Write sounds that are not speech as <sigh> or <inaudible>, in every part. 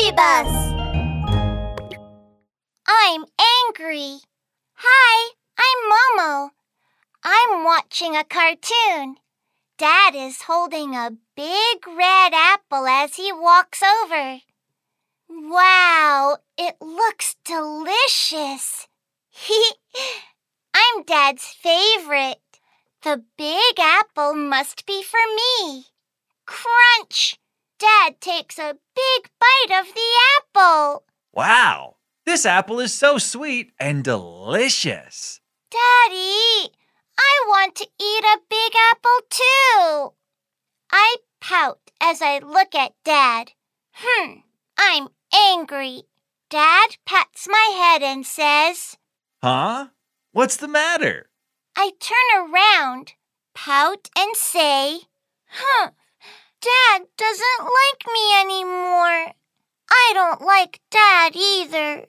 Scooby Bus. I'm angry. Hi, I'm Momo. I'm watching a cartoon. Dad is holding a big red apple as he walks over. Wow, it looks delicious. <laughs> I'm Dad's favorite. The big apple must be for me. Crunch! Dad takes a big bite of the apple. Wow, this apple is so sweet and delicious. Daddy, I want to eat a big apple too. I pout as I look at Dad. Hmm, I'm angry. Dad pats my head and says, Huh? What's the matter? I turn around, pout, and say, Huh, Dad doesn't like me anymore. Don't like Dad either.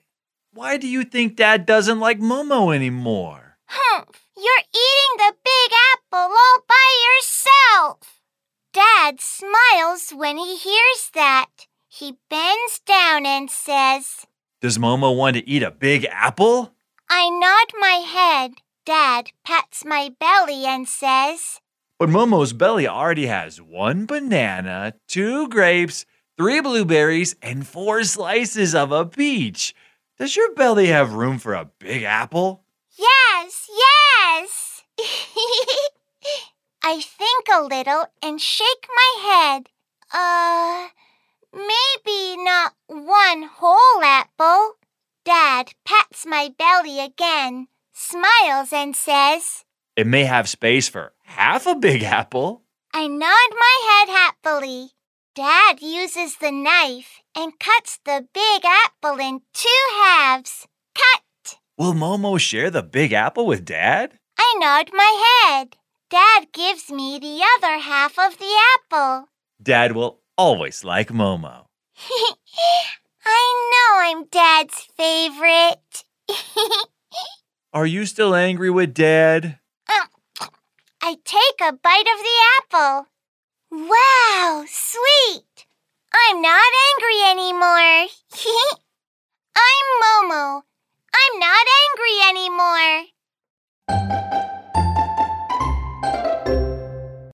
Why do you think Dad doesn't like Momo anymore? Humph, you're eating the big apple all by yourself. Dad smiles when he hears that. He bends down and says, Does Momo want to eat a big apple? I nod my head. Dad pats my belly and says, But Momo's belly already has one banana, two grapes, three blueberries, and four slices of a peach. Does your belly have room for a big apple? Yes, yes. <laughs> I think a little and shake my head. Uh, maybe not one whole apple. Dad pats my belly again, smiles, and says, It may have space for half a big apple. I nod my head happily. Dad uses the knife and cuts the big apple in two halves. Cut! Will Momo share the big apple with Dad? I nod my head. Dad gives me the other half of the apple. Dad will always like Momo. <laughs> I know I'm Dad's favorite. <laughs> Are you still angry with Dad? Um, I take a bite of the apple. Wow, sweet! I'm not angry anymore. <laughs> I'm Momo. I'm not angry anymore.